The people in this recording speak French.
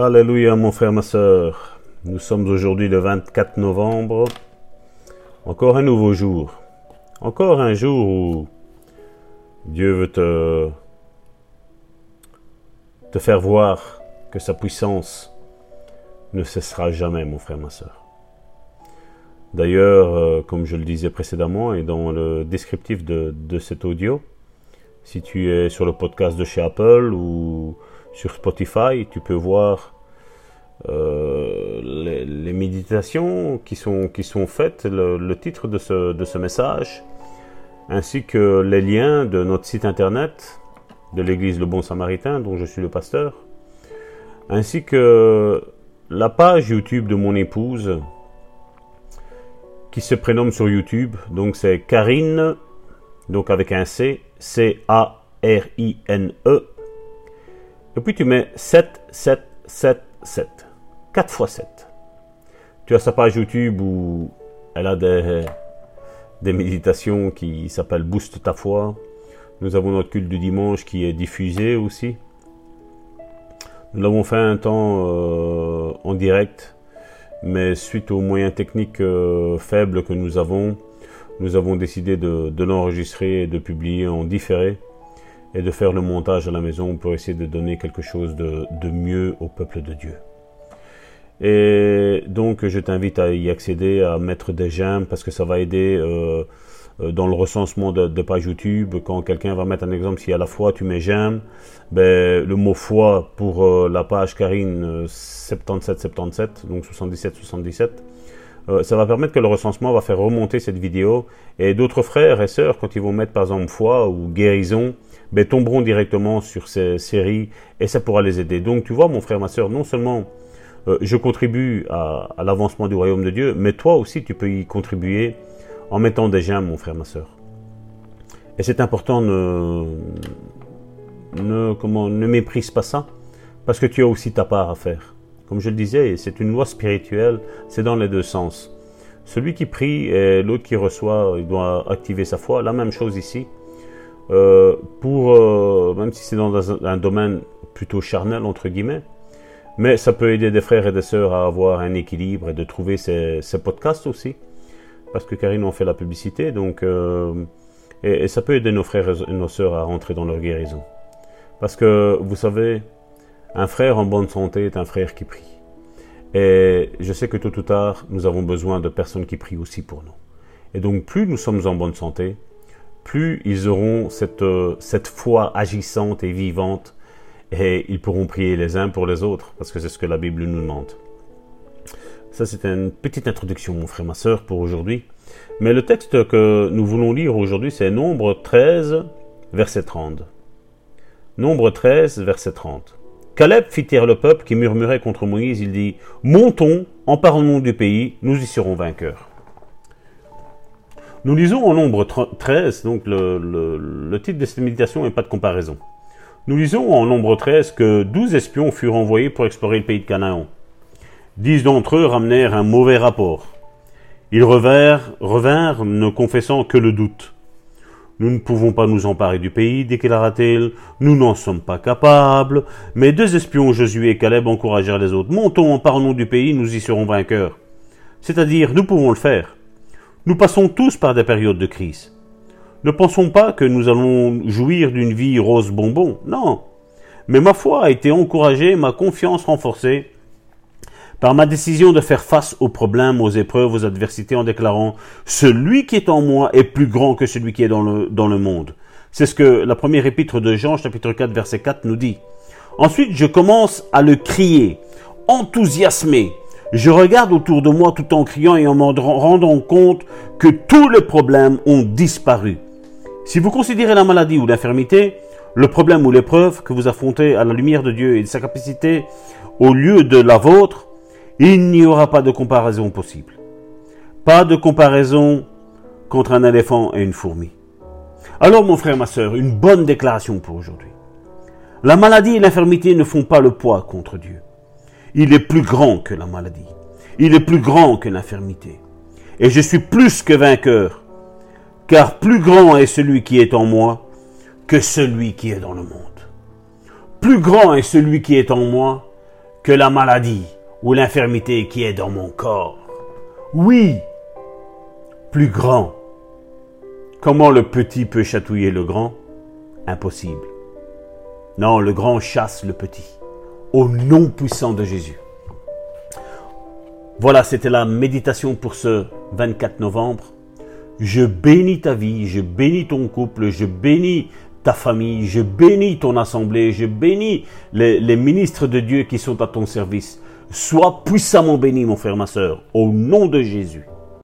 Alléluia mon frère, ma soeur. Nous sommes aujourd'hui le 24 novembre. Encore un nouveau jour. Encore un jour où Dieu veut te, faire voir que sa puissance ne cessera jamais, mon frère, ma soeur. D'ailleurs, euh, comme je le disais précédemment et dans le descriptif de, de cet audio, si tu es sur le podcast de chez Apple ou sur Spotify, tu peux voir euh, les, méditations qui sont, qui sont faites, le, titre de ce, de ce, message, ainsi que les liens de notre site internet de l'église Le Bon Samaritain, dont je suis le pasteur, ainsi que la page YouTube de mon épouse, qui se prénomme sur YouTube. Donc c'est Karine, donc avec un C, C-A-R-I-N-E. Et puis tu mets 7, 7, 7, 7. 4 fois 7. Tu as sa page YouTube où elle a des, des méditations qui s'appellent Boost ta foi. Nous avons notre culte du dimanche qui est diffusé aussi. Nous l'avons fait un temps euh, en direct, mais suite aux moyens techniques euh, faibles que nous avons, nous avons décidé de, de l'enregistrer et de publier en différé et de faire le montage à la maison pour essayer de donner quelque chose de, mieux au peuple de Dieu. Et donc je t'invite à y accéder, à mettre des j'aime parce que ça va aider euh, euh, dans le recensement de, de page YouTube. Quand quelqu'un va mettre un exemple, si à la fois tu mets j'aime, ben, le mot foi pour euh, la page Karine 7777, donc 77 77, ça va permettre que le recensement va faire remonter cette vidéo et d'autres frères et sœurs, quand ils vont mettre par exemple foi ou guérison, ben, tomberont directement sur ces séries et ça pourra les aider. Donc tu vois mon frère, ma sœur, non seulement euh, je contribue à, l'avancement du royaume de Dieu, mais toi aussi tu peux y contribuer en mettant des j'aime, mon frère, ma soeur. Et c'est important, ne, ne, comment, ne méprise pas ça, parce que tu as aussi ta part à faire. Comme je le disais, c'est une loi spirituelle, c'est dans les deux sens. Celui qui prie et l'autre qui reçoit, il doit activer sa foi. La même chose ici. Euh, pour, euh, même si c'est dans un domaine plutôt charnel, entre guillemets, mais ça peut aider des frères et des sœurs à avoir un équilibre et de trouver ces, podcasts aussi. Parce que Karine en fait la publicité, donc euh, et, ça peut aider nos frères et nos sœurs à rentrer dans leur guérison. Parce que vous savez, un frère en bonne santé est un frère qui prie. Et je sais que tôt ou tard, nous avons besoin de personnes qui prient aussi pour nous. Et donc plus nous sommes en bonne santé, plus ils auront cette, euh, foi agissante et vivante et ils pourront prier les uns pour les autres, parce que c'est ce que la Bible nous demande. Ça, c'est une petite introduction, mon frère, ma soeur, pour aujourd'hui. Mais le texte que nous voulons lire aujourd'hui, c'est Nombre 13, verset 30. Nombre 13, verset 30. Caleb fit taire le peuple qui murmurait contre Moïse. Il dit Montons, emparons-nous du pays, nous y serons vainqueurs. Nous lisons en nombre 13, donc le, le titre de cette méditation n'est pas de comparaison. Nous lisons en nombre 13 que douze espions furent envoyés pour explorer le pays de Canaan. Dix d'entre eux ramenèrent un mauvais rapport. Ils revinrent ne confessant que le doute. Nous ne pouvons pas nous emparer du pays, déclara-t-il. Nous n'en sommes pas capables. Mais deux espions, Josué et Caleb, encouragèrent les autres. Montons, emparons du pays, nous y serons vainqueurs. C'est-à-dire, nous pouvons le faire. Nous passons tous par des périodes de crise. Ne pensons pas que nous allons jouir d'une vie rose bonbon, non. Mais ma foi a été encouragée, ma confiance renforcée par ma décision de faire face aux problèmes, aux épreuves, aux adversités en déclarant Celui qui est en moi est plus grand que celui qui est dans le, dans le monde. C'est ce que la première épître de Jean, chapitre 4, verset 4, nous dit. Ensuite, je commence à le crier, enthousiasmé. Je regarde autour de moi tout en criant et en me rendant compte que tous les problèmes ont disparu. Si vous considérez la maladie ou l'infirmité, le problème ou l'épreuve que vous affrontez à la lumière de Dieu et de sa capacité au lieu de la vôtre, il n'y aura pas de comparaison possible. Pas de comparaison contre un éléphant et une fourmi. Alors mon frère, ma soeur, une bonne déclaration pour aujourd'hui. La maladie et l'infirmité ne font pas le poids contre Dieu. Il est plus grand que la maladie. Il est plus grand que l'infirmité. Et je suis plus que vainqueur car plus grand est celui qui est en moi que celui qui est dans le monde. Plus grand est celui qui est en moi que la maladie ou l'infirmité qui est dans mon corps. Oui, plus grand. Comment le petit peut chatouiller le grand? Impossible. Non, le grand chasse le petit. Au nom puissant de Jésus. Voilà, c'était la méditation pour ce 24 novembre. Je bénis ta vie, je bénis ton couple, je bénis ta famille, je bénis ton assemblée, je bénis les, les ministres de Dieu qui sont à ton service. Sois puissamment béni, mon frère, ma soeur, au nom de Jésus.